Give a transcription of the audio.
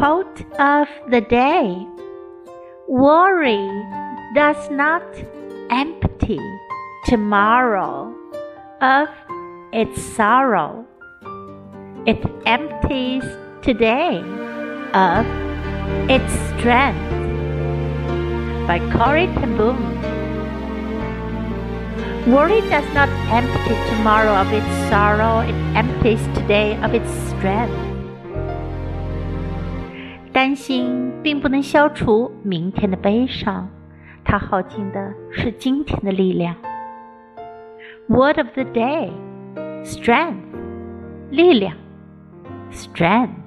Quote of the day Worry does not empty tomorrow of its sorrow. It empties today of its strength. By Corrie ten Boom. Worry does not empty tomorrow of its sorrow, it empties today of its strength. 担心并不能消除明天的悲伤，它耗尽的是今天的力量。Word of the day: strength，力量，strength。